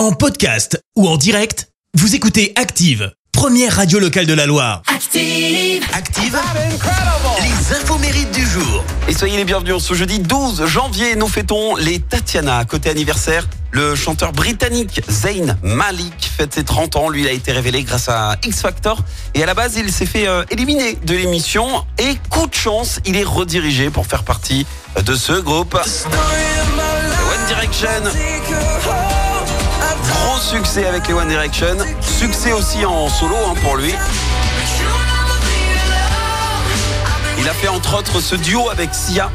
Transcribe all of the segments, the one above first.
En podcast ou en direct, vous écoutez Active, première radio locale de la Loire. Active. Active, les infos mérites du jour. Et soyez les bienvenus ce jeudi 12 janvier. Nous fêtons les Tatiana. Côté anniversaire, le chanteur britannique Zayn Malik fête ses 30 ans. Lui, il a été révélé grâce à X Factor. Et à la base, il s'est fait euh, éliminer de l'émission. Et coup de chance, il est redirigé pour faire partie de ce groupe. One Direction. Succès avec les One Direction. Succès aussi en solo hein, pour lui. Il a fait entre autres ce duo avec Sia.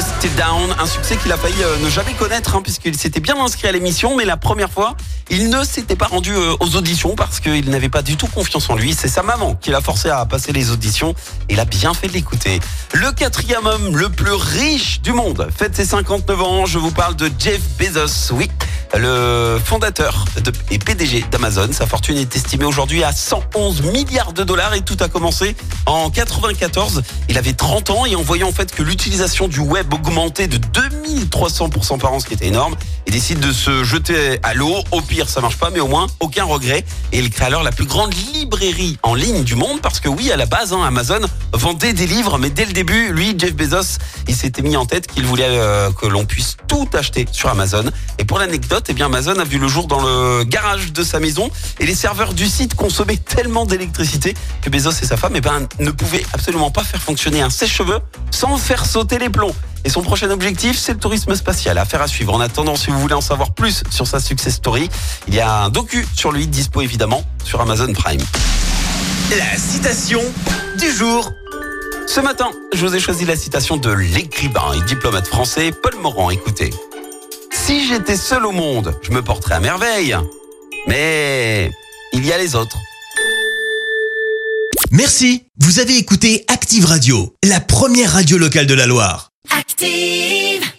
Dusty Down, un succès qu'il a failli euh, ne jamais connaître hein, puisqu'il s'était bien inscrit à l'émission, mais la première fois, il ne s'était pas rendu euh, aux auditions parce qu'il n'avait pas du tout confiance en lui. C'est sa maman qui l'a forcé à passer les auditions. Il a bien fait de l'écouter. Le quatrième homme le plus riche du monde fête ses 59 ans. Je vous parle de Jeff Bezos. Oui, le fondateur et PDG d'Amazon. Sa fortune est estimée aujourd'hui à 111 milliards de dollars et tout a commencé en 94. Il avait 30 ans et en voyant en fait que l'utilisation du web augmentait de 2300% par an, ce qui était énorme, il décide de se jeter à l'eau. Au pire, ça marche pas, mais au moins aucun regret. Et il crée alors la plus grande librairie en ligne du monde parce que oui, à la base, hein, Amazon vendait des livres, mais dès le début, lui, Jeff Bezos, il s'était mis en tête qu'il voulait euh, que l'on puisse tout acheter sur Amazon. Et pour l'anecdote, eh bien Amazon a vu le jour dans le garage de sa maison et les serveurs du site consommaient tellement d'électricité que Bezos et sa femme eh ben, ne pouvaient absolument pas faire fonctionner un sèche-cheveux sans faire sauter les plombs. Et son prochain objectif, c'est le tourisme spatial. Affaire à suivre. En attendant, si vous voulez en savoir plus sur sa success story, il y a un docu sur lui, dispo évidemment sur Amazon Prime. La citation du jour. Ce matin, je vous ai choisi la citation de l'écrivain et diplomate français Paul Morand. Écoutez. Si j'étais seul au monde, je me porterais à merveille. Mais il y a les autres. Merci, vous avez écouté Active Radio, la première radio locale de la Loire. Active.